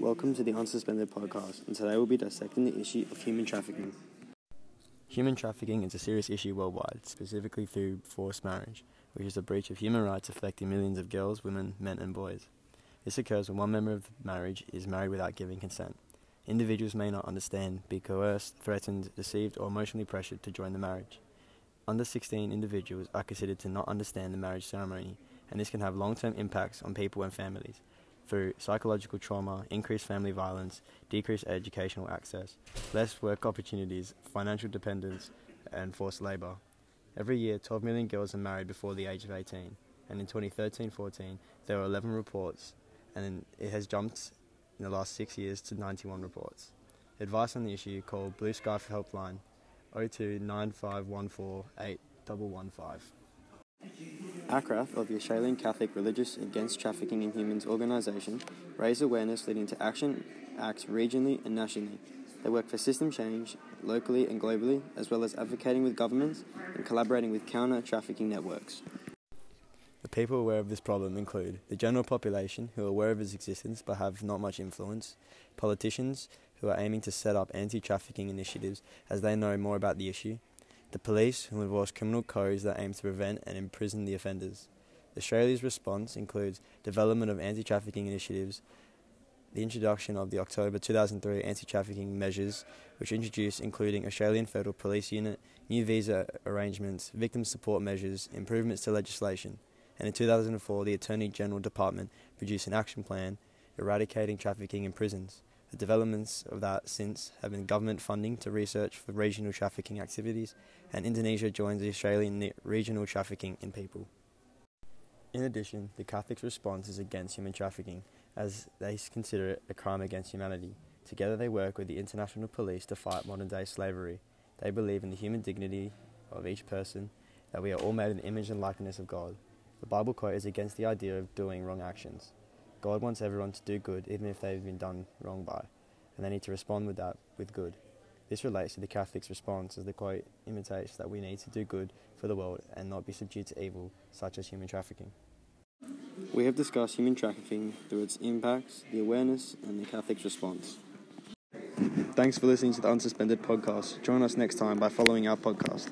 Welcome to the Unsuspended podcast, and today we'll be dissecting the issue of human trafficking. Human trafficking is a serious issue worldwide, specifically through forced marriage, which is a breach of human rights affecting millions of girls, women, men, and boys. This occurs when one member of the marriage is married without giving consent. Individuals may not understand, be coerced, threatened, deceived, or emotionally pressured to join the marriage. Under 16 individuals are considered to not understand the marriage ceremony, and this can have long term impacts on people and families through psychological trauma, increased family violence, decreased educational access, less work opportunities, financial dependence, and forced labour. Every year, 12 million girls are married before the age of 18, and in 2013 14, there were 11 reports, and it has jumped in the last six years to 91 reports. Advice on the issue call Blue Sky for Helpline 02 9514 ACRATH of the Australian Catholic Religious Against Trafficking in Humans organisation raise awareness leading to action acts regionally and nationally. They work for system change locally and globally, as well as advocating with governments and collaborating with counter trafficking networks. The people aware of this problem include the general population who are aware of its existence but have not much influence, politicians who are aiming to set up anti trafficking initiatives as they know more about the issue, the police, who enforce criminal codes that aim to prevent and imprison the offenders. Australia's response includes development of anti-trafficking initiatives, the introduction of the October 2003 anti-trafficking measures, which introduced including Australian Federal Police Unit, new visa arrangements, victim support measures, improvements to legislation, and in 2004 the Attorney General Department produced an action plan eradicating trafficking in persons. The developments of that since have been government funding to research for regional trafficking activities, and Indonesia joins the Australian regional trafficking in people. In addition, the Catholics' response is against human trafficking, as they consider it a crime against humanity. Together, they work with the international police to fight modern day slavery. They believe in the human dignity of each person, that we are all made in the image and likeness of God. The Bible quote is against the idea of doing wrong actions. God wants everyone to do good, even if they've been done wrong by, and they need to respond with that with good. This relates to the Catholic's response, as the quote imitates that we need to do good for the world and not be subdued to evil, such as human trafficking. We have discussed human trafficking through its impacts, the awareness, and the Catholic's response. Thanks for listening to the Unsuspended podcast. Join us next time by following our podcast.